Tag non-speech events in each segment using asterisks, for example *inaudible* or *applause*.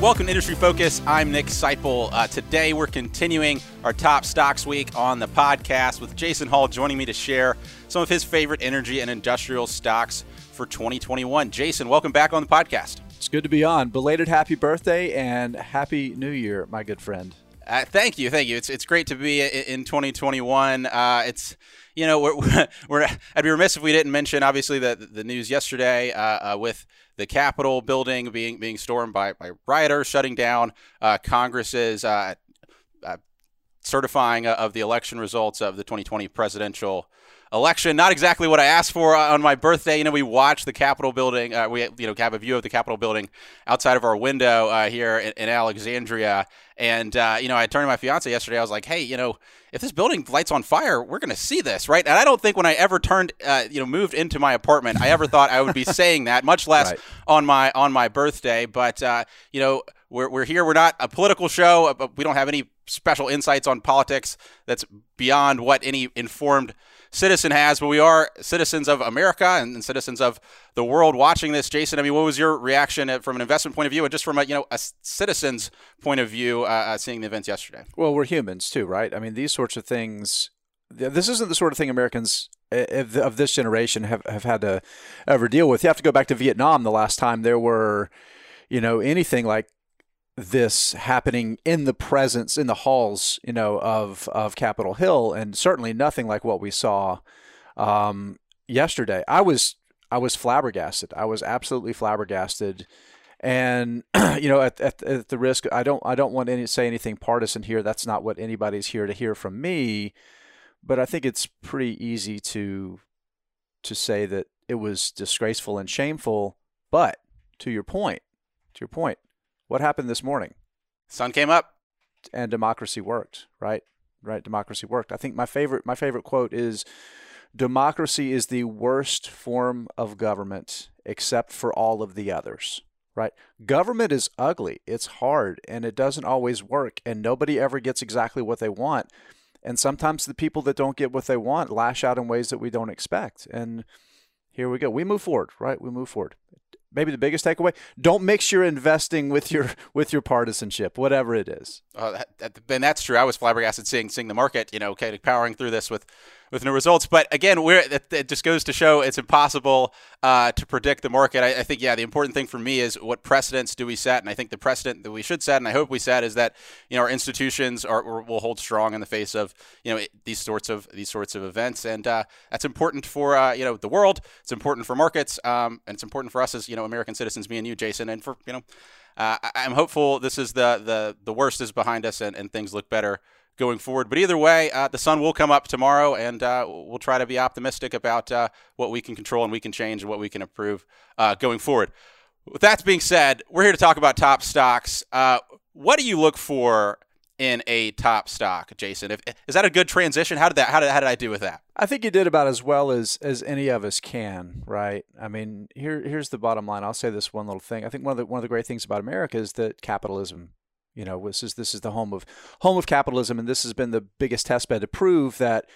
Welcome to Industry Focus. I'm Nick Sciple. Uh, today we're continuing our top stocks week on the podcast with Jason Hall joining me to share some of his favorite energy and industrial stocks for 2021. Jason, welcome back on the podcast. It's good to be on. Belated happy birthday and happy new year, my good friend. Uh, thank you, thank you. It's it's great to be in 2021. Uh, it's you know we're, *laughs* we're I'd be remiss if we didn't mention obviously the the news yesterday uh, uh with the Capitol building being being stormed by, by rioters, shutting down uh, Congress's uh, uh, certifying of the election results of the 2020 presidential election. Not exactly what I asked for on my birthday. You know, we watched the Capitol building. Uh, we you know have a view of the Capitol building outside of our window uh, here in, in, Alexandria. And uh, you know, I turned to my fiance yesterday. I was like, "Hey, you know, if this building lights on fire, we're going to see this, right?" And I don't think when I ever turned, uh, you know, moved into my apartment, I ever thought I would be *laughs* saying that, much less right. on my on my birthday. But uh, you know, we're we're here. We're not a political show. But we don't have any special insights on politics that's beyond what any informed citizen has, but we are citizens of America and, citizens of the world watching this. Jason, I mean, what was your reaction from an investment point of view and just from a you know a citizen's point of view uh, uh, seeing the events yesterday? Well, we're humans too, right? I mean, these sorts of things. This isn't the sort of thing Americans of this generation have, have had to ever deal with. You have to go back to Vietnam the last time there were, you know, anything like this happening in the presence in the halls, you know, of of Capitol Hill, and certainly nothing like what we saw um, yesterday. I was I was flabbergasted. I was absolutely flabbergasted. And *clears throat* you know, at, at, at the risk, I don't I don't want to say anything partisan here. That's not what anybody's here to hear from me. But I think it's pretty easy to to say that it was disgraceful and shameful. But to your point, to your point, what happened this morning? Sun came up. And democracy worked, right? Right, democracy worked. I think my favorite my favorite quote is democracy is the worst form of government except for all of the others right? Government is ugly, it's hard, and it doesn't always work, and nobody ever gets exactly what they want. And sometimes the people that don't get what they want lash out in ways that we don't expect. And here we go. We move forward, right? We move forward maybe the biggest takeaway don't mix your investing with your with your partisanship whatever it is. Uh, that, that, that's true. I was flabbergasted seeing seeing the market you know of powering through this with with no results. But again, we're it, it just goes to show it's impossible uh, to predict the market. I, I, think yeah, the important thing for me is what precedents do we set, and I think the precedent that we should set, and I hope we set, is that you know our institutions are will hold strong in the face of you know these sorts of these sorts of events, and uh, that's important for uh, you know the world. It's important for markets, um, and it's important for us as you know American citizens, me and you, Jason, and for you know. Uh, I'm hopeful this is the, the the worst is behind us and, and things look better going forward. But either way, uh, the sun will come up tomorrow, and uh, we'll try to be optimistic about uh, what we can control and we can change and what we can improve uh, going forward. With that being said, we're here to talk about top stocks. Uh, what do you look for in a top stock, Jason? If, is that a good transition? How did that? How did, how did I do with that? I think you did about as well as as any of us can, right? I mean, here here's the bottom line. I'll say this one little thing. I think one of the one of the great things about America is that capitalism you know, this is this is the home of home of capitalism, and this has been the biggest testbed to prove that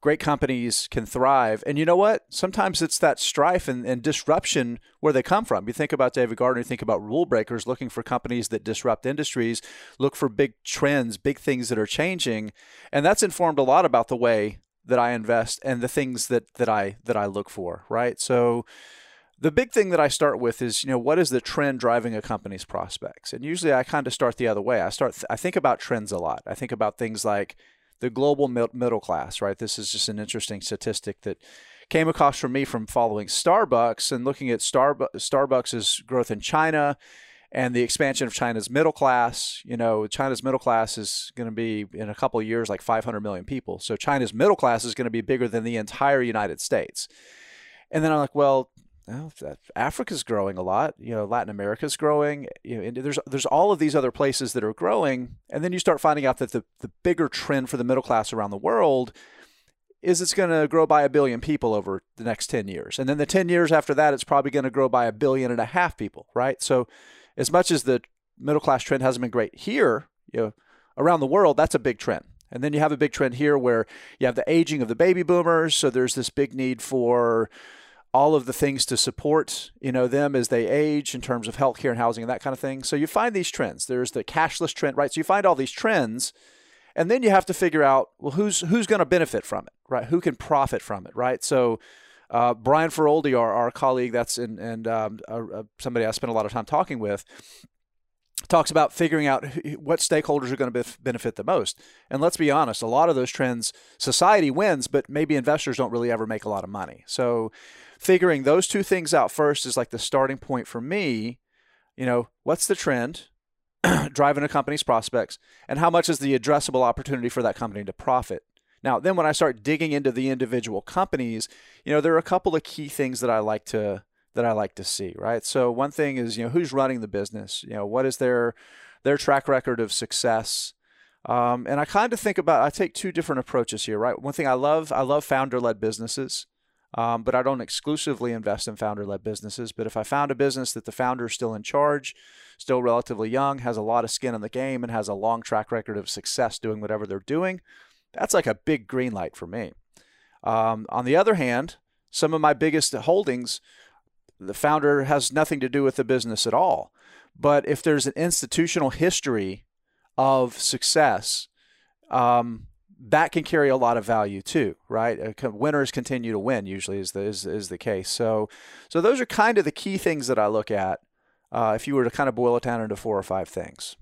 great companies can thrive. And you know what? Sometimes it's that strife and, and, disruption where they come from. You think about David Gardner, you think about rule breakers looking for companies that disrupt industries, look for big trends, big things that are changing. And that's informed a lot about the way that I invest and the things that that I that I look for, right? So the big thing that I start with is, you know, what is the trend driving a company's prospects? And usually I kind of start the other way. I start, th- I think about trends a lot. I think about things like the global middle class, right? This is just an interesting statistic that came across from me from following Starbucks and looking at Starbu- Starbucks' growth in China and the expansion of China's middle class. You know, China's middle class is going to be in a couple of years like 500 million people. So China's middle class is going to be bigger than the entire United States. And then I'm like, well, well, uh, Africa's growing a lot. You know, Latin America's growing. You know, there's there's all of these other places that are growing, and then you start finding out that the the bigger trend for the middle class around the world is it's going to grow by a billion people over the next 10 years. And then the 10 years after that, it's probably going to grow by a billion and a half people, right? So, as much as the middle class trend hasn't been great here, you know, around the world, that's a big trend. And then you have a big trend here where you have the aging of the baby boomers. So there's this big need for all of the things to support, you know, them as they age in terms of healthcare and housing and that kind of thing. So you find these trends. There's the cashless trend, right? So you find all these trends, and then you have to figure out well who's who's going to benefit from it, right? Who can profit from it, right? So uh, Brian Feroldi, our, our colleague, that's in, and um, uh, somebody I spent a lot of time talking with, talks about figuring out what stakeholders are going to benefit the most. And let's be honest, a lot of those trends, society wins, but maybe investors don't really ever make a lot of money. So figuring those two things out first is like the starting point for me. You know, what's the trend *clears throat* driving a company's prospects, and how much is the addressable opportunity for that company to profit? Now, then when I start digging into the individual companies, you know, there are a couple of key things that I like to that I like to see, right? So one thing is, you know, who's running the business? You know, what is their their track record of success? Um, and I kind of think about I take two different approaches here, right? One thing I love I love founder led businesses, um, but I don't exclusively invest in founder led businesses. But if I found a business that the founder is still in charge, still relatively young, has a lot of skin in the game, and has a long track record of success doing whatever they're doing, that's like a big green light for me. Um, on the other hand, some of my biggest holdings the founder has nothing to do with the business at all. But if there's an institutional history of success, um, that can carry a lot of value too, right? Uh, winners continue to win. Usually is the is, is the case. So, so those are kind of the key things that I look at. Uh, if you were to kind of boil it down into four or five things.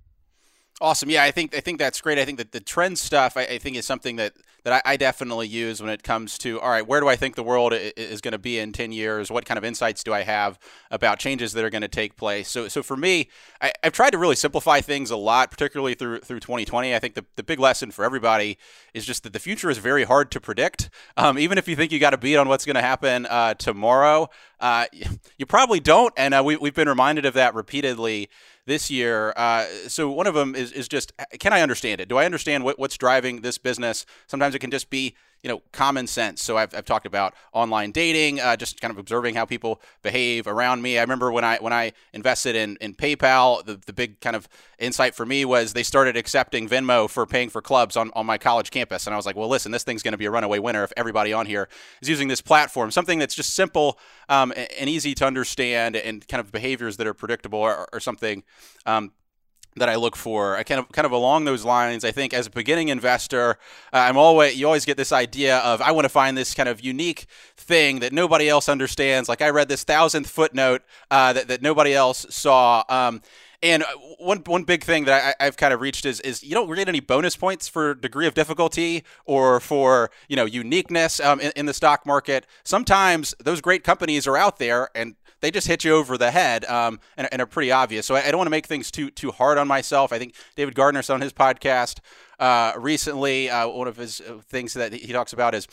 Awesome. Yeah, I think I think that's great. I think that the trend stuff I, I think is something that that I, I, definitely use when it comes to all right, where do I think the world is going to be in ten years? What kind of insights do I have about changes that are going to take place? So so for me, I, have tried to really simplify things a lot, particularly through through 2020. I think the, the big lesson for everybody is just that the future is very hard to predict. Um, even if you think you got a beat on what's going to happen uh, tomorrow, uh, you probably don't. And uh, we, we've been reminded of that repeatedly this year. Uh, so one of them is, is just can I understand it? Do I understand what, what's driving this business? Sometimes it can just be you know common sense. So I've, I've talked about online dating, uh, just kind of observing how people behave around me. I remember when I when I invested in in PayPal, the, the big kind of insight for me was they started accepting Venmo for paying for clubs on, on my college campus, and I was like, well, listen, this thing's going to be a runaway winner if everybody on here is using this platform. Something that's just simple um, and easy to understand, and kind of behaviors that are predictable or, or something. Um, that I look for. I kind of kind of along those lines. I think as a beginning investor, uh, I'm always you always get this idea of I want to find this kind of unique thing that nobody else understands. Like I read this thousandth footnote uh, that that nobody else saw. Um, and uh, one one big thing that I, have kind of reached is is you don't get any bonus points for degree of difficulty or for you know uniqueness um, in, in the stock market. Sometimes those great companies are out there, and they just hit you over the head um, and, and, are pretty obvious. So I, I, don't want to make things too too hard on myself. I think David Gardner's on his podcast uh, recently. Uh, one of his uh, things that he talks about is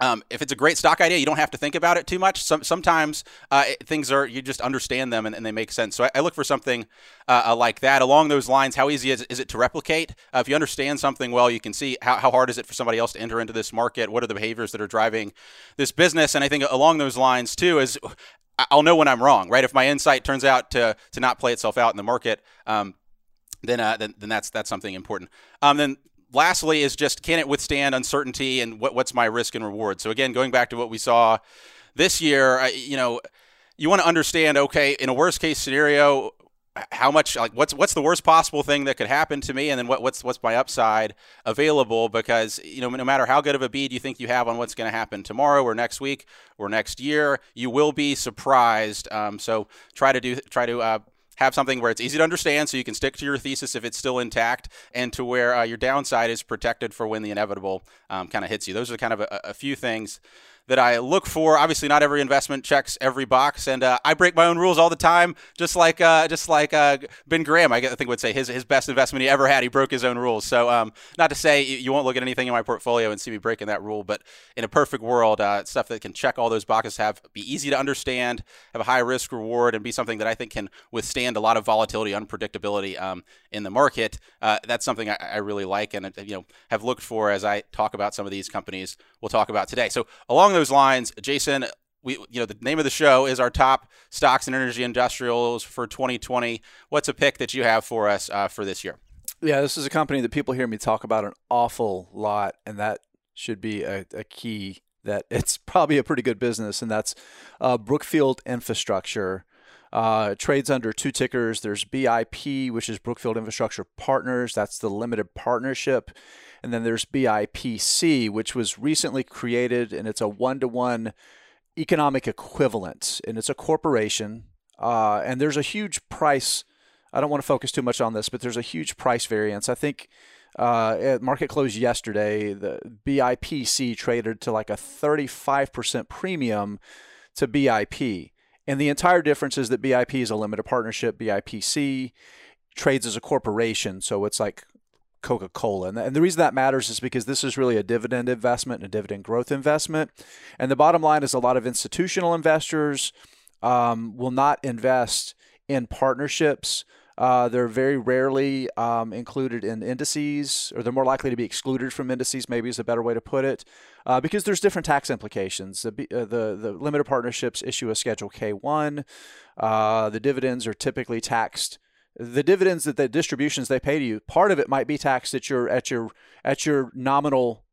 um, if it's a great stock idea, you don't have to think about it too much. Some, sometimes uh, things are you just understand them and, and, they make sense. So I, I look for something uh, uh, like that. Along those lines, how easy is, is it to replicate? Uh, if you understand something well, you can see how, how hard is it for somebody else to enter into this market. What are the behaviors that are driving this business? And I think along those lines too is I'll know when I'm wrong, right? If my insight turns out to to not play itself out in the market. Um, then, uh, then, then that's that's something important. Um, then lastly is just can it withstand uncertainty and what, what's my risk and reward? So again, going back to what we saw this year, you know, you want to understand, okay, in a worst case scenario, how much like what's what's the worst possible thing that could happen to me? And then what, what's what's my upside available? Because you know no matter how good of a bead you think you have on what's going to happen tomorrow or next week or next year you will be surprised. Um, so try to do try to uh, have something where it's easy to understand so you can stick to your thesis if it's still intact and to where uh, your downside is protected for when the inevitable um, kind of hits you. Those are kind of a, a few things that I look for. Obviously, not every investment checks every box, and uh, I break my own rules all the time. Just like uh, just like uh, Ben Graham, I think would say his his best investment he ever had, he broke his own rules. So, um, not to say you won't look at anything in my portfolio and see me breaking that rule, but in a perfect world, uh, stuff that can check all those boxes, have be easy to understand, have a high risk reward, and be something that I think can withstand a lot of volatility, unpredictability um, in the market. Uh, that's something I, I, really like and you know have looked for as I talk about some of these companies we'll talk about today. So along those lines, Jason, we you know the name of the show is our top stocks and energy industrials for 2020. What's a pick that you have for us uh, for this year? Yeah, this is a company that people hear me talk about an awful lot, and that should be a, a key that it's *laughs* probably a pretty good business, and that's uh, Brookfield Infrastructure. Uh, trades under two tickers. There's BIP, which is Brookfield Infrastructure Partners. That's the limited partnership. And then there's BIPC, which was recently created, and it's a one to one economic equivalent, and it's a corporation. Uh, and there's a huge price. I don't want to focus too much on this, but there's a huge price variance. I think uh, at market close yesterday, the BIPC traded to like a 35% premium to BIP. And the entire difference is that BIP is a limited partnership. BIPC trades as a corporation, so it's like Coca Cola. And, the reason that matters is because this is really a dividend investment and a dividend growth investment. And the bottom line is a lot of institutional investors um, will not invest in partnerships. Uh, they're very rarely um, included in indices, or they're more likely to be excluded from indices. Maybe is a better way to put it, uh, because there's different tax implications. The, uh, the the limited partnerships issue a Schedule K one. Uh, the dividends are typically taxed the dividends that the distributions they pay to you, part of it might be taxed at your at your at your nominal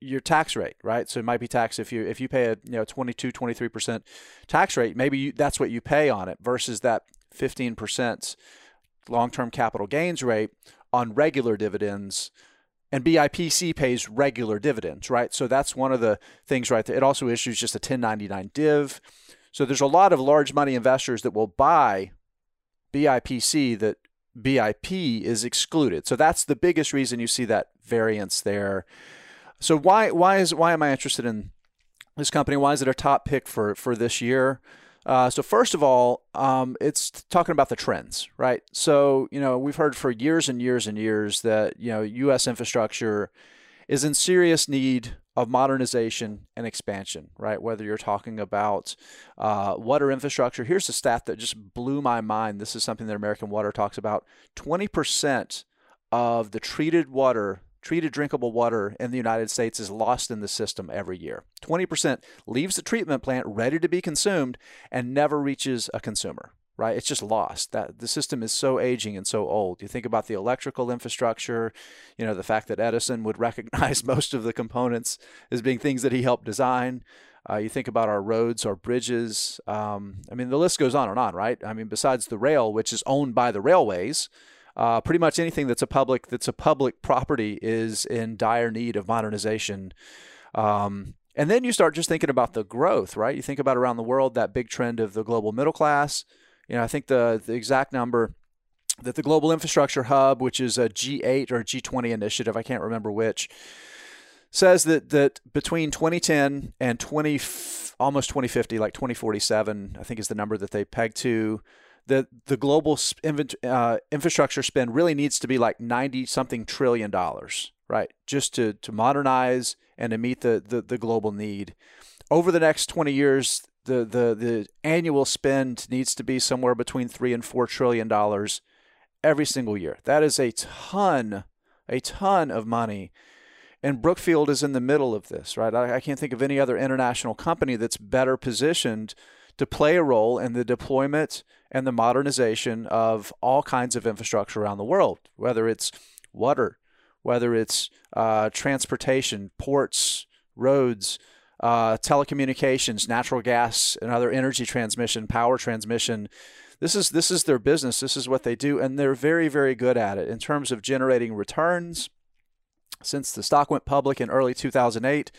your tax rate, right? So it might be taxed if you if you pay a you know 22 23% tax rate, maybe you, that's what you pay on it versus that 15% long-term capital gains rate on regular dividends and BIPC pays regular dividends, right? So that's one of the things right there. It also issues just a 1099 div. So there's a lot of large money investors that will buy BIPC that BIP is excluded. So that's the biggest reason you see that variance there. So why why is why am I interested in this company? Why is it a top pick for for this year? Uh, so first of all, um, it's talking about the trends, right? So you know we've heard for years and years and years that you know U.S. infrastructure is in serious need of modernization and expansion, right? Whether you're talking about uh, water infrastructure, here's a stat that just blew my mind. This is something that American Water talks about 20% of the treated water, treated drinkable water in the United States is lost in the system every year. 20% leaves the treatment plant ready to be consumed and never reaches a consumer right? It's just lost. That the system is so aging and so old. You think about the electrical infrastructure, you know, the fact that Edison would *laughs* recognize most of the components as being things that he helped design. Uh, you think about our roads, our bridges. Um, I mean, the list goes on and on, right? I mean, besides the rail, which is owned by the railways, uh, pretty much anything that's a public that's a public property is in dire need of modernization. Um, and then you start just thinking about the growth, right? You think about around the world that big trend of the global middle class you know, I think the, the exact number that the Global Infrastructure Hub, which is a G8 or G20 initiative, I can't remember which, says that that between 2010 and 20 almost 2050, like 2047, I think is the number that they peg to. That the global uh, infrastructure spend really needs to be like 90 something trillion dollars, right? Just to, to modernize and to meet the, the, the global need. Over the next 20 years, the, the, the annual spend needs to be somewhere between three and four trillion dollars every single year. That is a ton, a ton of money. And Brookfield is in the middle of this, right? I, I can't think of any other international company that's better positioned to play a role in the deployment and the modernization of all kinds of infrastructure around the world, whether it's water, whether it's uh, transportation, ports, roads, uh, telecommunications, natural gas, and other energy transmission, power transmission. This is this is their business. This is what they do, and they're very very good at it in terms of generating returns. Since the stock went public in early 2008,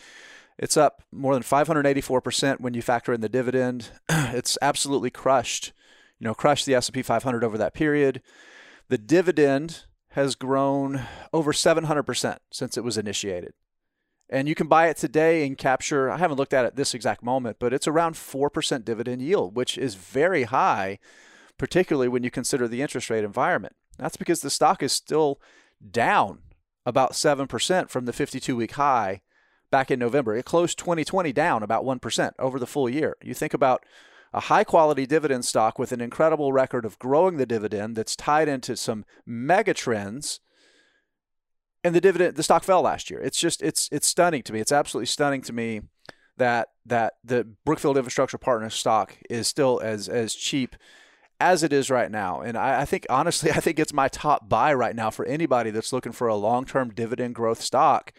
it's up more than 584% when you factor in the dividend. *clears throat* it's absolutely crushed, you know, crushed the S&P 500 over that period. The dividend has grown over 700% since it was initiated. And you can buy it today and capture, I haven't looked at it this exact moment, but it's around 4% dividend yield, which is very high, particularly when you consider the interest rate environment. That's because the stock is still down about 7% from the 52 week high back in November. It closed 2020 down about 1% over the full year. You think about a high quality dividend stock with an incredible record of growing the dividend that's tied into some mega trends. And the dividend, the stock fell last year. It's just, it's, it's stunning to me. It's absolutely stunning to me that that the Brookfield Infrastructure Partners stock is still as as cheap as it is right now. And I, I, think honestly, *laughs* I think it's my top buy right now for anybody that's looking for a long term dividend growth stock.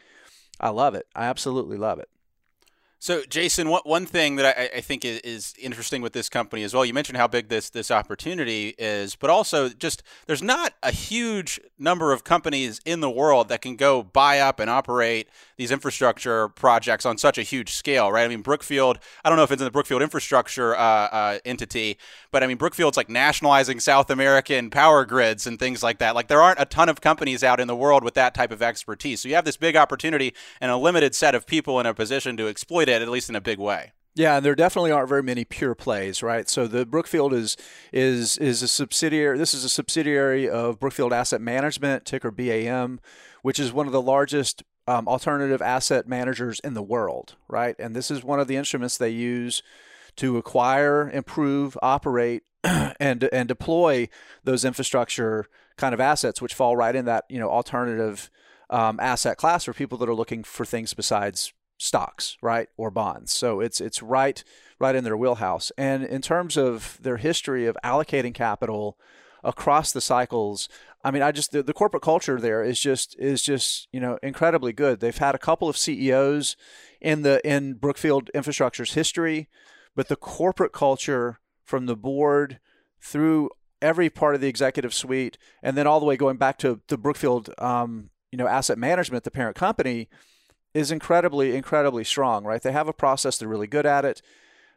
I love it. I absolutely love it. So, Jason, what, one thing that I, I think is, is, interesting with this company as well, you mentioned how big this this opportunity is, but also just there's not a huge number of companies in the world that can go buy up and operate these infrastructure projects on such a huge scale, right? I mean, Brookfield, I don't know if it's in the Brookfield infrastructure uh, uh, entity, but I mean, Brookfield's like nationalizing South American power grids and things like that. Like, there aren't a ton of companies out in the world with that type of expertise. So, you have this big opportunity and a limited set of people in a position to exploit it, at least in a big way. Yeah, and there definitely aren't very many pure plays, right? So the Brookfield is is is a subsidiary. This is a subsidiary of Brookfield Asset Management, ticker BAM, which is one of the largest um, alternative asset managers in the world, right? And this is one of the instruments they use to acquire, improve, operate, *clears throat* and and deploy those infrastructure kind of assets, which fall right in that you know alternative um, asset class for people that are looking for things besides stocks, right, or bonds. So it's it's right right in their wheelhouse. And in terms of their history of allocating capital across the cycles, I mean, I just the, the corporate culture there is just is just you know incredibly good. They've had a couple of CEOs in the in Brookfield Infrastructure's history, but the corporate culture from the board through every part of the executive suite, and then all the way going back to the Brookfield, um, you know, asset management, the parent company is incredibly, incredibly strong, right? They have a process, they're really good at it.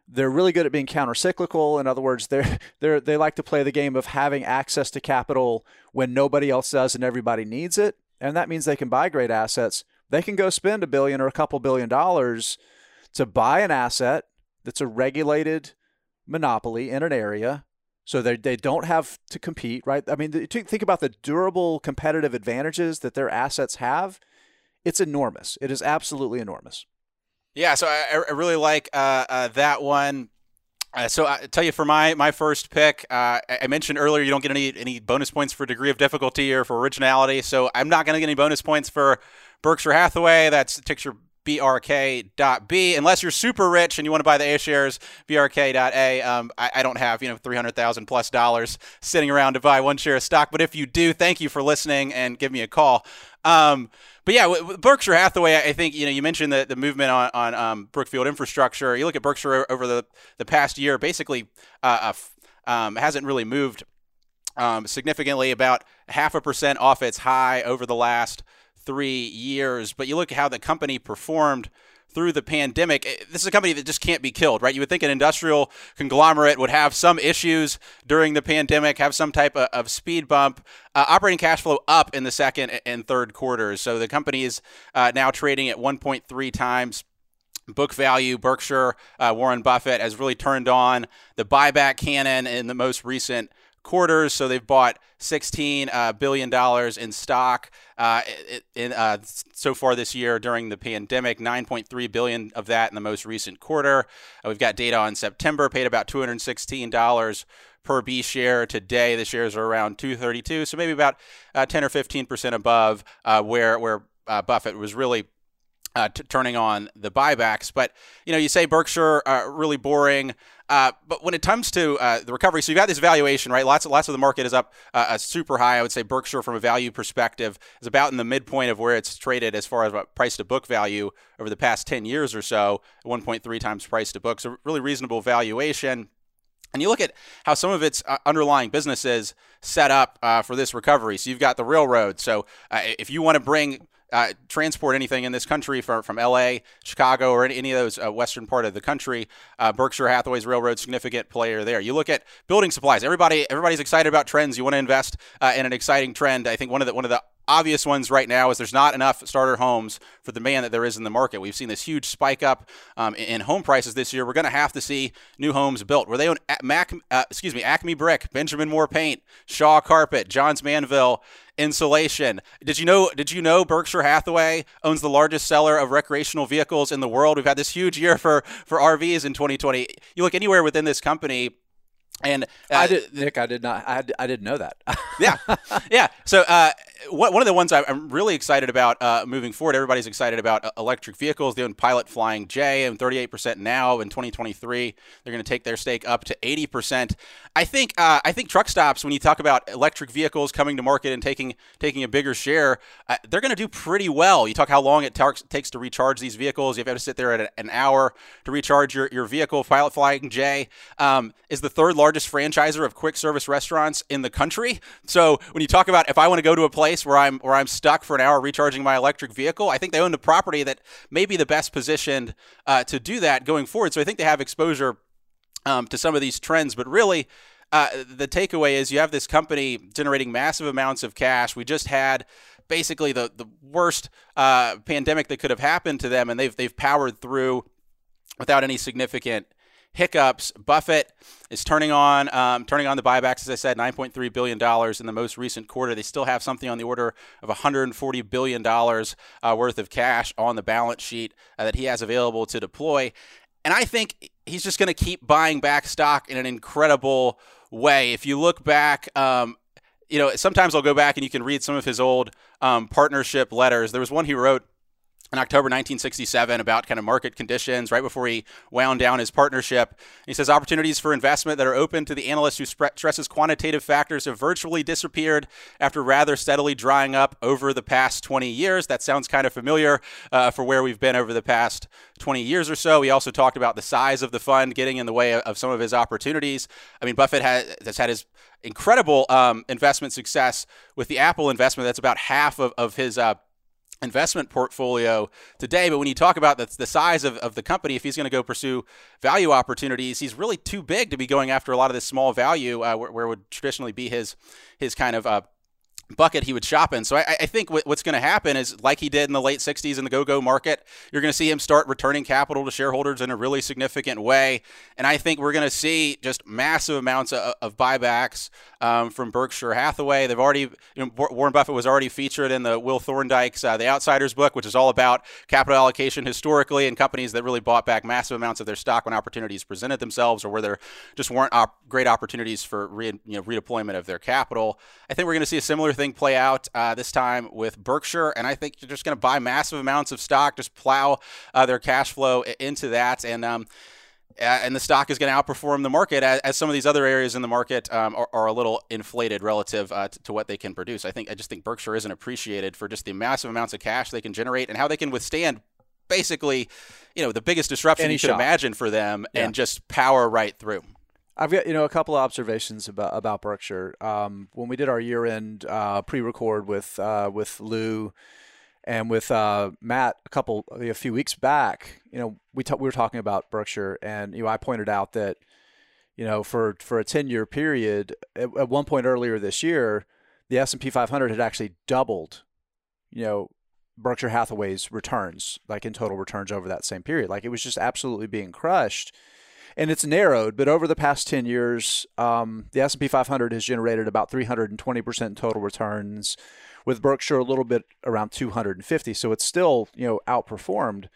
They're really good at being countercyclical. In other words, *laughs* they're, they're, they like to play the game of having access to capital when nobody else does and everybody needs it. And that means they can buy great assets. They can go spend a billion or a couple billion dollars to buy an asset that's a regulated monopoly in an area so they, they don't have to compete, right? I mean, think about the durable competitive advantages that their assets have it's enormous. It is absolutely enormous. Yeah, so I, I really like uh, uh, that one. Uh, so I tell you for my my first pick, uh, I mentioned earlier you don't get any any bonus points for degree of difficulty or for originality. So I'm not going to get any bonus points for Berkshire Hathaway. That's ticker brk.b unless you're super rich and you want to buy the a shares brk.a um, I, I, don't have you know 300000 plus dollars sitting around to buy one share of stock but if you do thank you for listening and give me a call um, but yeah, Berkshire Hathaway, I think you know you mentioned the, the movement on, on um, Brookfield infrastructure. You look at Berkshire over the, the past year, basically uh, uh, um, hasn't really moved um, significantly, about half a percent off its high over the last three years. But you look at how the company performed through the pandemic. Eh, this is a company that just can't be killed, right? You would think an industrial conglomerate would have some issues during the pandemic, have some type of, of speed bump. Uh, operating cash flow up in the second and third quarters. So the company is uh, now trading at 1.3 times book value. Berkshire, uh, Warren Buffett has really turned on the buyback cannon in the most recent quarters. So they've bought 16 uh, billion dollars in stock uh, in, uh, so far this year during the pandemic. 9.3 billion of that in the most recent quarter. Uh, we've got data on September, paid about $216 per B share today. The shares are around 232, so maybe about uh, 10 or 15 percent above uh, where where Buffett was really uh, t- turning on the buybacks. But you know, you say Berkshire uh, really boring. Uh, but when it comes to uh, the recovery, so you've got this valuation, right? Lots of lots of the market is up uh, super high. I would say Berkshire, from a value perspective, is about in the midpoint of where it's traded as far as price to book value over the past 10 years or so, 1.3 times price to book. So really reasonable valuation. And you look at how some of its uh, underlying businesses set up uh, for this recovery. So you've got the railroad. So uh, if you want to bring uh, transport anything in this country from, from LA, Chicago, or any, any of those uh, western part of the country, uh, Berkshire Hathaway's railroad significant player there. You look at building supplies. Everybody everybody's excited about trends. You want to invest uh, in an exciting trend. I think one of the one of the obvious ones right now is there's not enough starter homes for the demand that there is in the market. We've seen this huge spike up um, in home prices this year. We're going to have to see new homes built. Where they own Mac, uh, excuse me, Acme Brick, Benjamin Moore Paint, Shaw Carpet, Johns Manville insulation. Did you know? Did you know Berkshire Hathaway owns the largest seller of recreational vehicles in the world? We've had this huge year for for RVs in 2020. You look anywhere within this company. And uh, I did, Nick, I did not, I, I didn't know that. yeah, *laughs* yeah. So uh, one of the ones I'm really excited about uh, moving forward. Everybody's excited about uh, electric vehicles. They own Pilot Flying J and 38% now. In 2023, they're going to take their stake up to 80%. I think uh, I think truck stops. When you talk about electric vehicles coming to market and taking taking a bigger share, uh, they're going to do pretty well. You talk how long it takes to recharge these vehicles. You have to sit there at an hour to recharge your, your vehicle. Pilot Flying J um, is the third largest franchisor of quick service restaurants in the country. So when you talk about if I want to go to a place place where I'm where I'm stuck for an hour recharging my electric vehicle. I think they own the property that may be the best positioned uh, to do that going forward. So I think they have exposure um, to some of these trends. But really, uh, the takeaway is you have this company generating massive amounts of cash. We just had basically the the worst uh, pandemic that could have happened to them, and they've they've powered through without any significant hiccups. Buffett is turning on um, turning on the buybacks, as I said, 9.3 billion dollars in the most recent quarter. They still have something on the order of 140 billion dollars uh, worth of cash on the balance sheet uh, that he has available to deploy. And I think he's just going to keep buying back stock in an incredible way. If you look back, um, you know, sometimes I'll go back and you can read some of his old um, partnership letters. There was one he wrote in October 1967 about kind of market conditions right before he wound down his partnership. He says opportunities for investment that are open to the analyst who stresses quantitative factors have virtually disappeared after rather steadily drying up over the past 20 years. That sounds kind of familiar uh, for where we've been over the past 20 years or so. He also talked about the size of the fund getting in the way of, some of his opportunities. I mean, Buffett has, has had his incredible um, investment success with the Apple investment. That's about half of, of his uh, investment portfolio today. But when you talk about the, the size of, of the company, if he's going to go pursue value opportunities, he's really too big to be going after a lot of this small value uh, where, where, would traditionally be his his kind of uh, bucket he would shop in. So I, I think what's going to happen is like he did in the late 60s in the go-go market, you're going to see him start returning capital to shareholders in a really significant way. And I think we're going to see just massive amounts of, of buybacks um, from Berkshire Hathaway. They've already, you know, Warren Buffett was already featured in the Will Thorndike's uh, The Outsiders book, which is all about capital allocation historically and companies that really bought back massive amounts of their stock when opportunities presented themselves or where there just weren't op- great opportunities for re- you know, redeployment of their capital. I think we're going to see a similar thing play out uh, this time with Berkshire, and I think you're just going to buy massive amounts of stock, just plow uh, their cash flow into that, and um, and the stock is going to outperform the market as, as, some of these other areas in the market um, are, are, a little inflated relative uh, to, to, what they can produce. I think I just think Berkshire isn't appreciated for just the massive amounts of cash they can generate and how they can withstand basically, you know, the biggest disruption Any you could imagine for them yeah. and just power right through. I've got you know a couple of observations about about Berkshire. Um, when we did our year end uh, pre-record with uh, with Lou and with uh, Matt a couple a few weeks back, you know we t- we were talking about Berkshire, and you know I pointed out that you know for for a ten year period, at, at one point earlier this year, the S and P 500 had actually doubled, you know. Berkshire Hathaway's returns, like in total returns over that same period, like it was just absolutely being crushed and it's narrowed. But over the past 10 years, um, the S&P 500 has generated about 320% total returns, with Berkshire a little bit around 250. So it's still you know outperformed.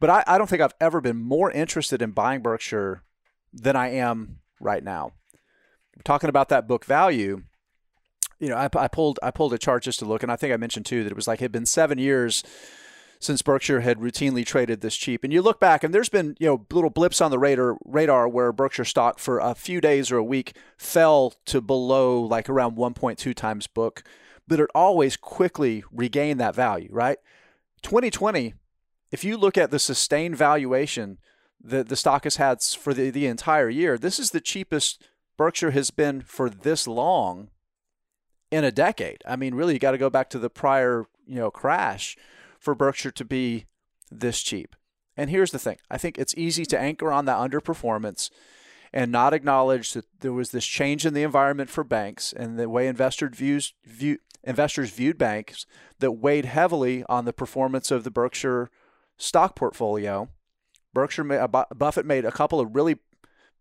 But I, I don't think I've ever been more interested in buying Berkshire than I am right now. Talking about that book value, you know, I, I pulled I pulled a chart just to look, and I think I mentioned too that it was like it had been seven years since Berkshire had routinely traded this cheap. And you look back, and there's been you know little blips on the radar radar where Berkshire stock for a few days or a week fell to below like around 1.2 times book, but it always quickly regained that value. Right, 2020. If you look at the sustained valuation that the stock has had for the, the entire year, this is the cheapest Berkshire has been for this long in a decade. I mean, really, you got to go back to the prior, you know, crash for Berkshire to be this cheap. And here's the thing I think it's easy to anchor on that underperformance and not acknowledge that there was this change in the environment for banks and the way investors views view investors viewed banks that weighed heavily on the performance of the Berkshire stock portfolio. Berkshire Buffett made a couple of really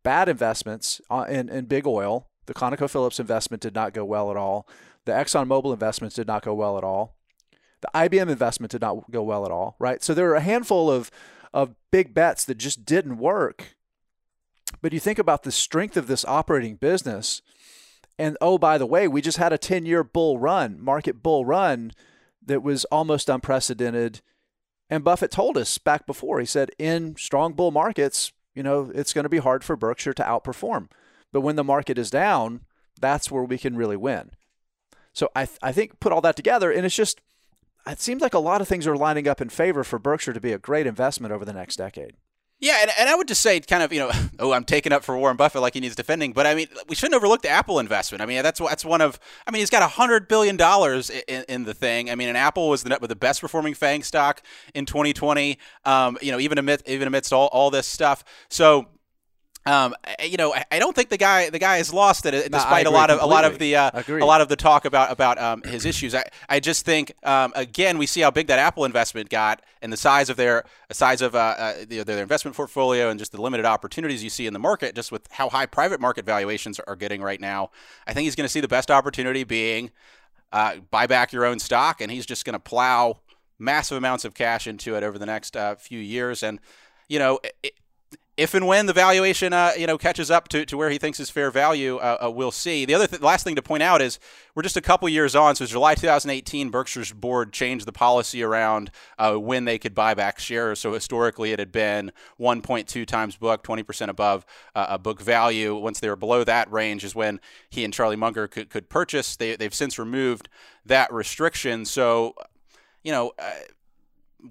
bad investments uh, in, in big oil. The ConocoPhillips investment did not go well at all. The ExxonMobil investments did not go well at all. The IBM investment did not go well at all, right? So there are a handful of of big bets that just didn't work. But you think about the strength of this operating business, and oh, by the way, we just had a 10 year bull run, market bull run that was almost unprecedented. And Buffett told us back before, he said, in strong bull markets, you know, it's going to be hard for Berkshire to outperform. But when the market is down, that's where we can really win. So I, th- I think put all that together, and it's just it seems like a lot of things are lining up in favor for Berkshire to be a great investment over the next decade. Yeah, and, and I would just say, kind of, you know, *laughs* oh, I'm taking up for Warren Buffett like he needs defending, but I mean, we shouldn't overlook the Apple investment. I mean, that's that's one of, I mean, he's got hundred billion dollars in, in, the thing. I mean, and Apple was the the best performing FANG stock in 2020. Um, you know, even amidst even amidst all, all this stuff. So um, you know, I don't think the guy the guy has lost it, despite no, a lot of completely. a lot of the uh, a lot of the talk about about um, his issues. I, I just think um, again we see how big that Apple investment got and the size of their size of uh, uh, their, their investment portfolio and just the limited opportunities you see in the market, just with how high private market valuations are getting right now. I think he's going to see the best opportunity being uh, buy back your own stock, and he's just going to plow massive amounts of cash into it over the next uh, few years and you know, it, if and when the valuation uh, you know catches up to, to where he thinks is fair value, uh, uh, we'll see. The other th- last thing to point out is we're just a couple years on. So July 2018, Berkshire's board changed the policy around uh, when they could buy back shares. So historically, it had been 1.2 times book, 20% above uh, a book value. Once they were below that range, is when he and Charlie Munger could, could purchase. They, they've since removed that restriction. So you know, uh,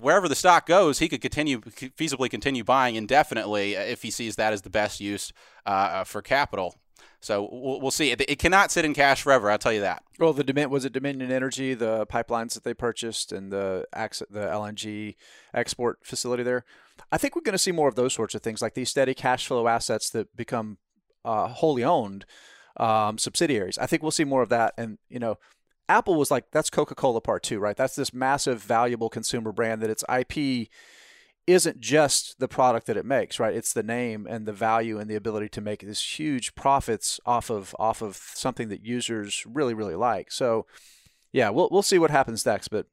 wherever the stock goes, he could continue feasibly continue buying indefinitely uh, if he sees that as the best use uh, uh, for capital. So we'll, we'll see. It, it, cannot sit in cash forever. I'll tell you that. Well, the was it Dominion Energy, the pipelines that they purchased, and the the LNG export facility there. I think we're going to see more of those sorts of things, like these steady cash flow assets that become uh, wholly owned um, subsidiaries. I think we'll see more of that, and you know, Apple was like, that's Coca Cola part two, right? That's this massive, valuable consumer brand that its IP isn't just the product that it makes, right? It's the name and the value and the ability to make these huge profits off of off of something that users really, really like. So, yeah, we'll we'll see what happens next. But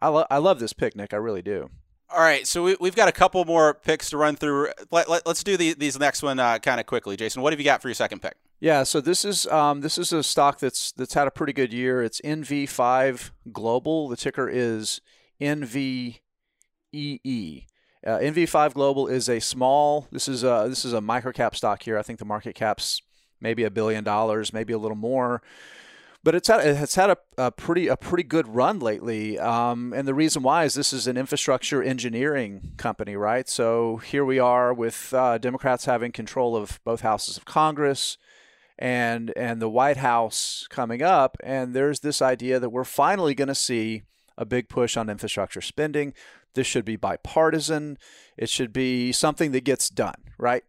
I lo- I love this pick, Nick, I really do. All right, so we, have got a couple more picks to run through. Let, us let, do the, these next one uh, kind of quickly, Jason. What have you got for your second pick? Yeah, so this is um, this is a stock that's that's had a pretty good year. It's NV5 Global. The ticker is NVEE. Uh, NV5 Global is a small. This is a this is a microcap stock here. I think the market cap's maybe a billion dollars, maybe a little more but it's had it's had a, a pretty a pretty good run lately. Um, and the reason why is this is an infrastructure engineering company, right? So here we are with uh, Democrats having control of both houses of Congress and and the White House coming up, and there's this idea that we're finally going to see a big push on infrastructure spending. This should be bipartisan. It should be something that gets done, right?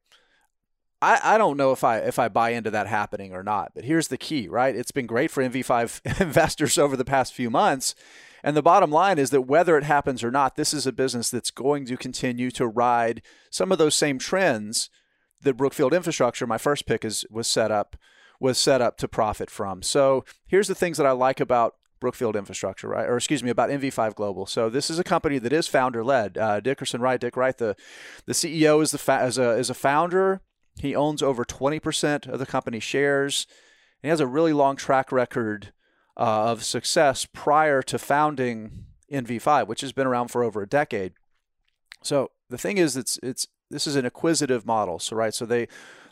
I, I don't know if I if I buy into that happening or not. But here's the key, right? It's been great for NV5 *laughs* investors over the past few months. And the bottom line is that whether it happens or not, this is a business that's going to continue to ride some of those same trends that Brookfield Infrastructure, my first pick, is was set up was set up to profit from. So here's the things that I like about Brookfield Infrastructure, right? Or excuse me, about NV5 Global. So this is a company that is founder led. Uh, Dickerson Wright, Dick Wright, the the CEO is the fa- is a is a founder he owns over 20% of the company shares. And he has a really long track record uh, of success prior to founding NV5, which has been around for over a decade. So the thing is, it's it's this is an acquisitive model. So right, so they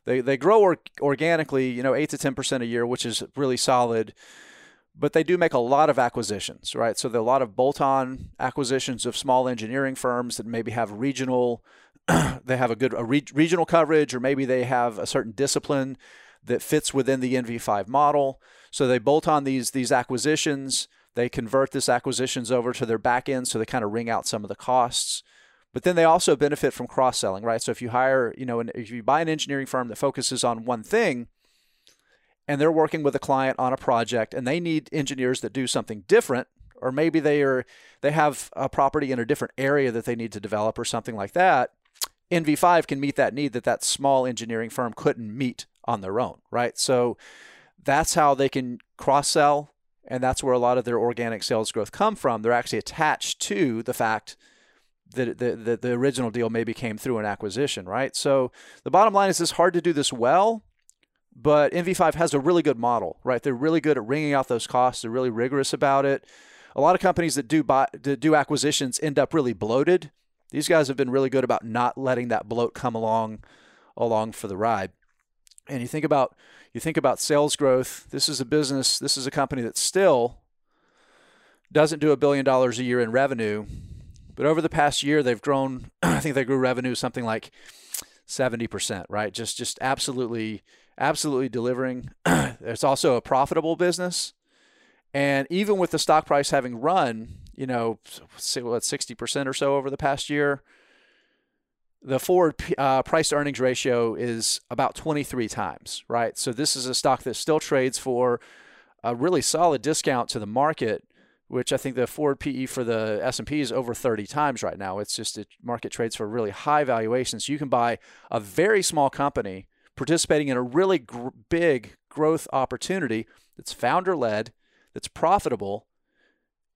they they grow or, organically, you know, eight to ten percent a year, which is really solid. But they do make a lot of acquisitions, right? So there are a lot of bolt-on acquisitions of small engineering firms that maybe have regional *clears throat* they have a good a re- regional coverage, or maybe they have a certain discipline that fits within the NV5 model. So they bolt on these these acquisitions. They convert this acquisitions over to their back end, so they kind of wring out some of the costs. But then they also benefit from cross selling, right? So if you hire, you know, if you buy an engineering firm that focuses on one thing, and they're working with a client on a project and they need engineers that do something different or maybe they are they have a property in a different area that they need to develop or something like that NV5 can meet that need that that small engineering firm couldn't meet on their own right so that's how they can cross sell and that's where a lot of their organic sales growth come from they're actually attached to the fact that the, the, the original deal maybe came through an acquisition right so the bottom line is it's hard to do this well but NV5 has a really good model, right? They're really good at wringing out those costs. They're really rigorous about it. A lot of companies that do buy, that do acquisitions end up really bloated. These guys have been really good about not letting that bloat come along along for the ride. And you think about you think about sales growth. This is a business. This is a company that still doesn't do a billion dollars a year in revenue, but over the past year they've grown. *clears throat* I think they grew revenue something like seventy percent, right? Just just absolutely absolutely delivering. *clears throat* it's also a profitable business. And even with the stock price having run, you know, say what, 60% or so over the past year, the forward uh, price earnings ratio is about 23 times, right? So this is a stock that still trades for a really solid discount to the market, which I think the forward PE for the S&P is over 30 times right now. It's just the market trades for really high valuations. You can buy a very small company participating in a really gr- big growth opportunity that's founder led, that's profitable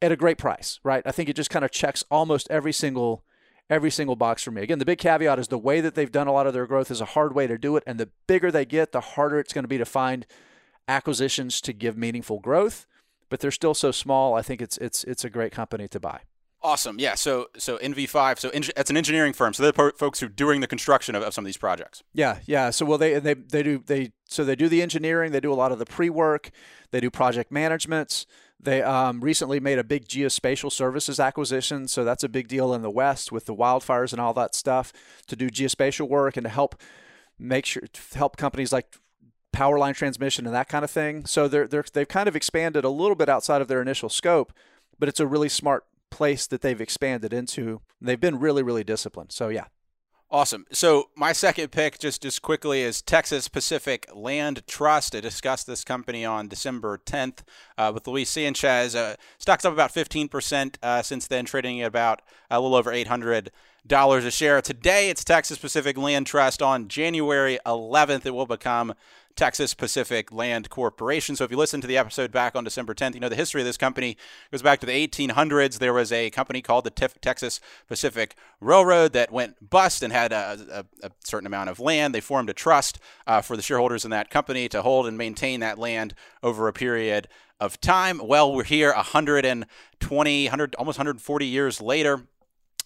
at a great price, right? I think it just kind of checks almost every single every single box for me. Again, the big caveat is the way that they've done a lot of their growth is a hard way to do it and the bigger they get, the harder it's going to be to find acquisitions to give meaningful growth, but they're still so small, I think it's it's it's a great company to buy. Awesome. Yeah. So so NV5. So en- it's an engineering firm. So they're the folks who are doing the construction of, of some of these projects. Yeah. Yeah. So well, they they they do they so they do the engineering. They do a lot of the pre work. They do project management. They um, recently made a big geospatial services acquisition. So that's a big deal in the West with the wildfires and all that stuff to do geospatial work and to help make sure to help companies like power line transmission and that kind of thing. So they're, they're they've kind of expanded a little bit outside of their initial scope, but it's a really smart place that they've expanded into. They've been really, really disciplined. So yeah. Awesome. So my second pick, just just quickly, is Texas Pacific Land Trust. I discussed this company on December 10th uh, with Luis Sanchez. Uh, stock's up about 15% uh, since then, trading at about a little over 800 dollars a share. Today, it's Texas Pacific Land Trust. On January 11th, it will become Texas Pacific Land Corporation. So if you listen to the episode back on December 10th, you know the history of this company goes back to the 1800s. There was a company called the Texas Pacific Railroad that went bust and had a, a, a certain amount of land. They formed a trust uh, for the shareholders in that company to hold and maintain that land over a period of time. Well, we're here 120, 100, almost 140 years later.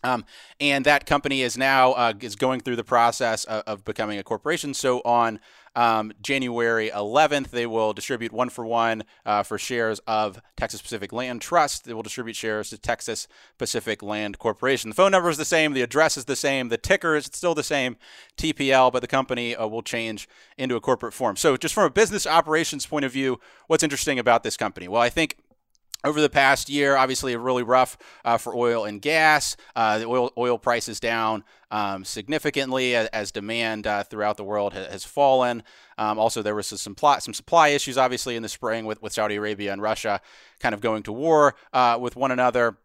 Um, and that company is now uh, is going through the process of, of, becoming a corporation. So on um, January 11th, they will distribute one for one uh, for shares of Texas Pacific Land Trust. They will distribute shares to Texas Pacific Land Corporation. The phone number is the same, the address is the same, the ticker is still the same, TPL, but the company uh, will change into a corporate form. So, just from a business operations point of view, what's interesting about this company? Well, I think over the past year, obviously really rough uh, for oil and gas. Uh, the oil oil price is down um, significantly as, as demand uh, throughout the world ha- has fallen. Um, also, there was some supply, some supply issues, obviously, in the spring with, with Saudi Arabia and Russia kind of going to war uh, with one another.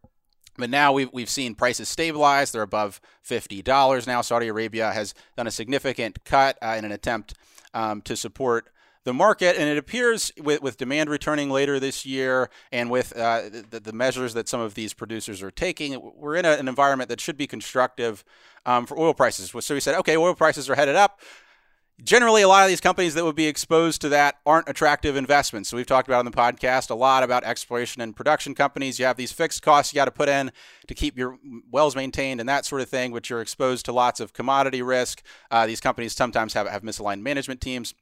But now we've, we've seen prices stabilize. They're above $50 now. Saudi Arabia has done a significant cut uh, in an attempt um, to support the market, and it appears with, with demand returning later this year and with uh, the, the, measures that some of these producers are taking, we're in a, an environment that should be constructive um, for oil prices. So we said, okay, oil prices are headed up. Generally, a lot of these companies that would be exposed to that aren't attractive investments. So we've talked about on the podcast a lot about exploration and production companies. You have these fixed costs you got to put in to keep your wells maintained and that sort of thing, which you're exposed to lots of commodity risk. Uh, these companies sometimes have, have misaligned management teams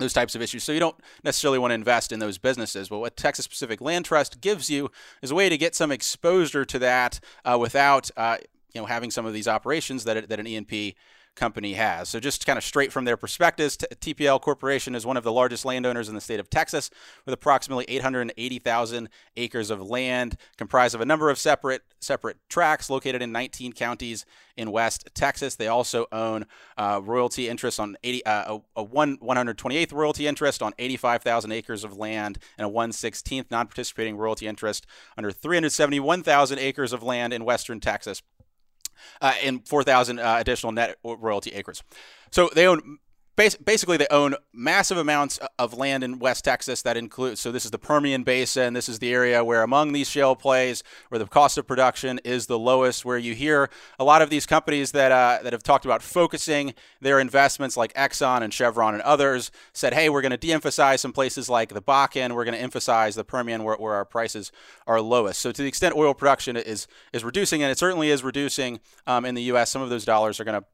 those types of issues. So you don't necessarily want to invest in those businesses. But what Texas Pacific Land Trust gives you is a way to get some exposure to that uh, without uh, you know having some of these operations that that an E&P company has. So, just kind of straight from their perspectives, TPL Corporation is one of the largest landowners in the state of Texas with approximately 880,000 acres of land comprised of a number of separate separate tracts located in 19 counties in West Texas. They also own uh, royalty interest on 80, uh, a, a one 128th royalty interest on 85,000 acres of land and a 116th non-participating royalty interest under 371,000 acres of land in western Texas uh, and 4,000 uh, additional net royalty acres. So they own basically they own massive amounts of land in West Texas that includes so this is the Permian Basin this is the area where among these shale plays where the cost of production is the lowest where you hear a lot of these companies that uh, that have talked about focusing their investments like Exxon and Chevron and others said hey we're going to de-emphasize some places like the Bakken we're going to emphasize the Permian where, where our prices are lowest so to the extent oil production is is reducing and it certainly is reducing um, in the U.S. some of those dollars are going to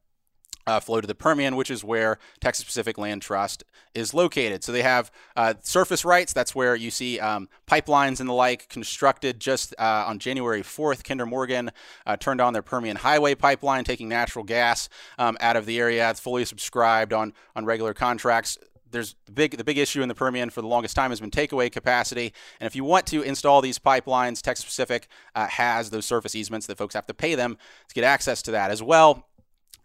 uh, flow to the Permian, which is where Texas Pacific Land Trust is located. So they have uh, surface rights. That's where you see um, pipelines and the like constructed. Just uh, on January 4th, Kinder Morgan uh, turned on their Permian Highway pipeline, taking natural gas um, out of the area. It's fully subscribed on on regular contracts there's the big the big issue in the Permian for the longest time has been takeaway capacity. And if you want to install these pipelines, Texas Pacific uh, has those surface easements that folks have to pay them to get access to that as well.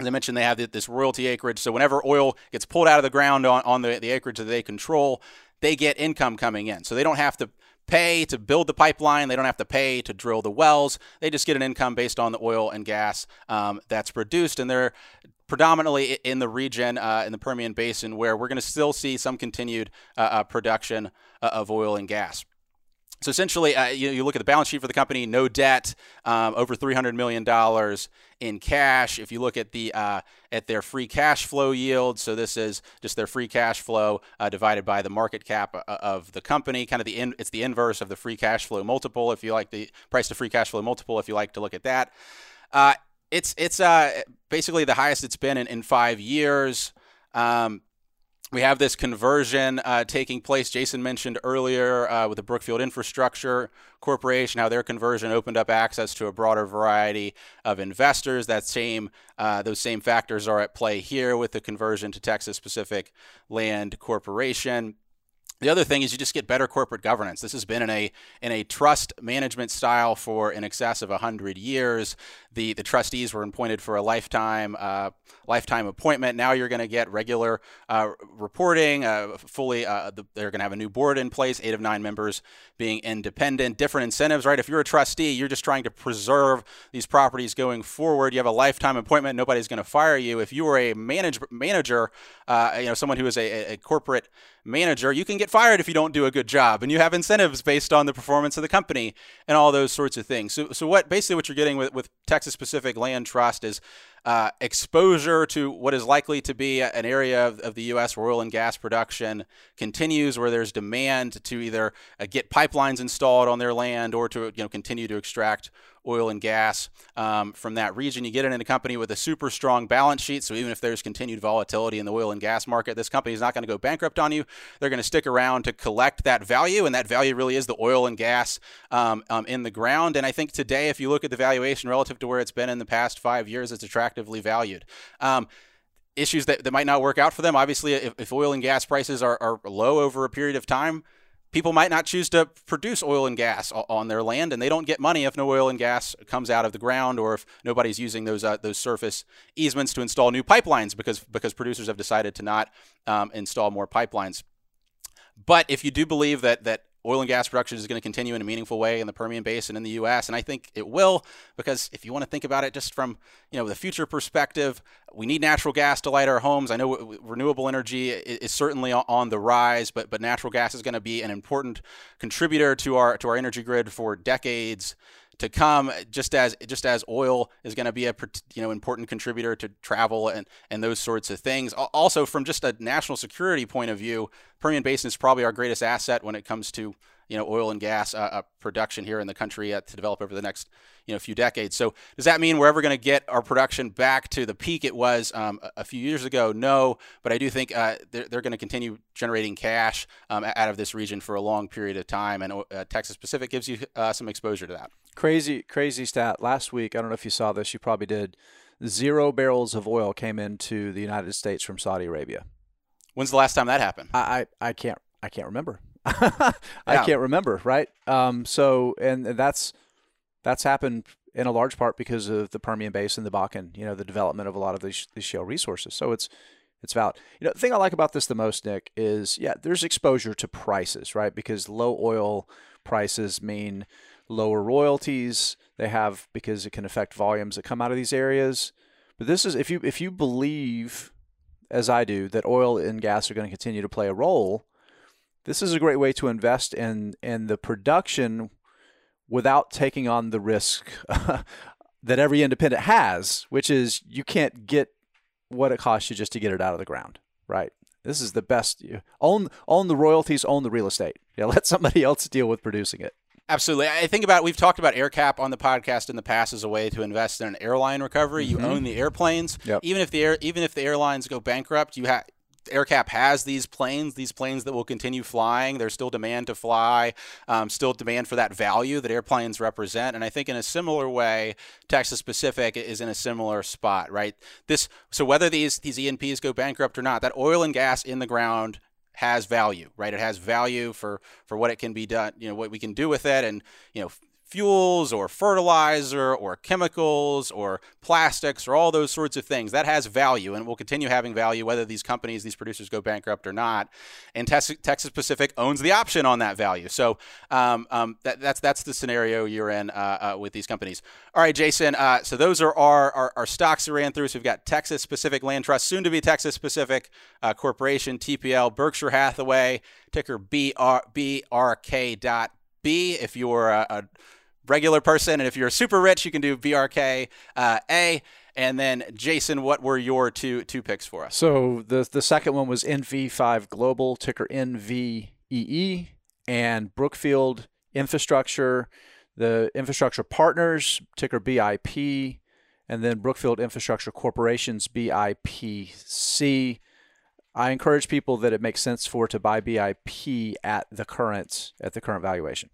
As I mentioned, they have this royalty acreage. So whenever oil gets pulled out of the ground on, on the, the acreage that they control, they get income coming in. So they don't have to pay to build the pipeline. They don't have to pay to drill the wells. They just get an income based on the oil and gas um, that's produced. And they're predominantly in the region, uh, in the Permian Basin, where we're going to still see some continued uh, uh, production uh, of oil and gas. So essentially, uh, you, you, look at the balance sheet for the company, no debt, um, over $300 million in cash. If you look at the uh, at their free cash flow yield, so this is just their free cash flow uh, divided by the market cap uh, of the company. Kind of the in, it's the inverse of the free cash flow multiple. If you like the price to free cash flow multiple, if you like to look at that, uh, it's it's uh, basically the highest it's been in, in five years. Um, we have this conversion uh, taking place. Jason mentioned earlier uh, with the Brookfield Infrastructure Corporation how their conversion opened up access to a broader variety of investors. That same uh, those same factors are at play here with the conversion to Texas Pacific Land Corporation. The other thing is you just get better corporate governance. This has been in a in a trust management style for in excess of hundred years. The the trustees were appointed for a lifetime uh, lifetime appointment. Now you're going to get regular uh, reporting. Uh, fully, uh, the, they're going to have a new board in place. Eight of nine members being independent. Different incentives, right? If you're a trustee, you're just trying to preserve these properties going forward. You have a lifetime appointment. Nobody's going to fire you. If you are a manage, manager, uh, you know someone who is a, a corporate manager, you can get fired if you don't do a good job, and you have incentives based on the performance of the company and all those sorts of things. So, so what basically what you're getting with, with Texas Pacific Land Trust is uh, exposure to what is likely to be an area of, of, the U.S. where oil and gas production continues, where there's demand to either uh, get pipelines installed on their land or to you know continue to extract oil and gas um, from that region. You get it in a company with a super strong balance sheet. So even if there's continued volatility in the oil and gas market, this company is not going to go bankrupt on you. They're going to stick around to collect that value, and that value really is the oil and gas um, um, in the ground. And I think today, if you look at the valuation relative to where it's been in the past five years, it's attractively valued um, issues that, that might not work out for them. Obviously, if, if oil and gas prices are, are low over a period of time, people might not choose to produce oil and gas on their land, and they don't get money if no oil and gas comes out of the ground, or if nobody's using those uh, those surface easements to install new pipelines because because producers have decided to not um, install more pipelines. But if you do believe that that oil and gas production is going to continue in a meaningful way in the Permian Basin in the U.S. And I think it will because if you want to think about it just from you know the future perspective, we need natural gas to light our homes. I know renewable energy is certainly on the rise, but but natural gas is going to be an important contributor to our to our energy grid for decades to come just as just as oil is going to be a you know important contributor to travel and and those sorts of things. Also from just a national security point of view Permian Basin is probably our greatest asset when it comes to you know oil and gas uh, uh, production here in the country uh, to develop over the next you know few decades. So does that mean we're ever going to get our production back to the peak it was um, a few years ago? No, but I do think uh, they're, they're going to continue generating cash um, out of this region for a long period of time, and uh, Texas Pacific gives you uh, some exposure to that. Crazy, crazy stat. Last week, I don't know if you saw this. You probably did. Zero barrels of oil came into the United States from Saudi Arabia. When's the last time that happened? I, I, I can't I can't remember. *laughs* I yeah. can't remember, right? Um, so and that's that's happened in a large part because of the Permian Basin, the Bakken, you know, the development of a lot of these, these shale resources. So it's it's valid. You know, the thing I like about this the most, Nick, is yeah, there's exposure to prices, right? Because low oil prices mean lower royalties. They have because it can affect volumes that come out of these areas. But this is if you if you believe, as I do, that oil and gas are going to continue to play a role, this is a great way to invest in in the production without taking on the risk *laughs* that every independent has, which is you can't get what it costs you just to get it out of the ground, right? This is the best. You own own the royalties, own the real estate. *laughs* Yeah, let somebody else deal with producing it. Absolutely. I think about we've talked about AerCap on the podcast in the past as a way to invest in an airline recovery. Mm-hmm. You own the airplanes. Yep. Even if the air, even if the airlines go bankrupt, you have AerCap has these planes, these planes that will continue flying. There's still demand to fly, um, still demand for that value that airplanes represent. And I think in a similar way, Texas Pacific is in a similar spot, right? This so whether these these E&Ps go bankrupt or not, that oil and gas in the ground has value, right? It has value for for what it can be done, you know, what we can do with it, and you know, fuels or fertilizer or chemicals or plastics or all those sorts of things. That has value and will continue having value whether these companies, these producers go bankrupt or not. And Texas Pacific owns the option on that value. So um, um, that, that's that's the scenario you're in uh, uh, with these companies. All right, Jason. Uh, so those are our, our, our, stocks we ran through. So we've got Texas Pacific Land Trust, soon to be Texas Pacific uh, Corporation, TPL, Berkshire Hathaway, ticker BR, BRK dot B. If you're a, a regular person. And if you're super rich, you can do BRK uh, A. And then Jason, what were your two two picks for us? So the the second one was NV5 Global, ticker NVEE, and Brookfield Infrastructure, the Infrastructure Partners, ticker BIP, and then Brookfield Infrastructure Corporation's BIPC. I encourage people that it makes sense for to buy BIP at the current at the current valuation.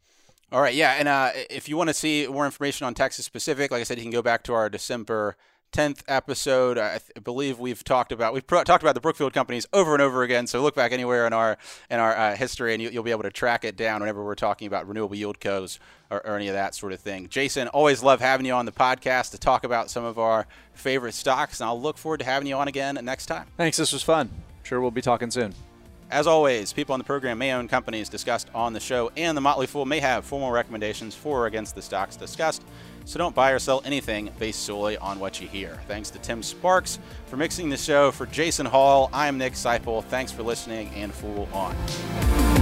All right, yeah, and uh, if you want to see more information on Texas Pacific, like I said, you can go back to our December 10th episode. I, th- believe we've talked about we've talked about the Brookfield companies over and over again. So look back anywhere in our in our uh, history, and you, will be able to track it down whenever we're talking about renewable yieldcos or, or, any of that sort of thing. Jason, always love having you on the podcast to talk about some of our favorite stocks, and I'll look forward to having you on again next time. Thanks. This was fun. Sure, we'll be talking soon. As always, people on the program may own companies discussed on the show, and the Motley Fool may have formal recommendations for or against the stocks discussed. So don't buy or sell anything based solely on what you hear. Thanks to Tim Sparks for mixing the show. For Jason Hall, I'm Nick Sciple. Thanks for listening, and Fool on.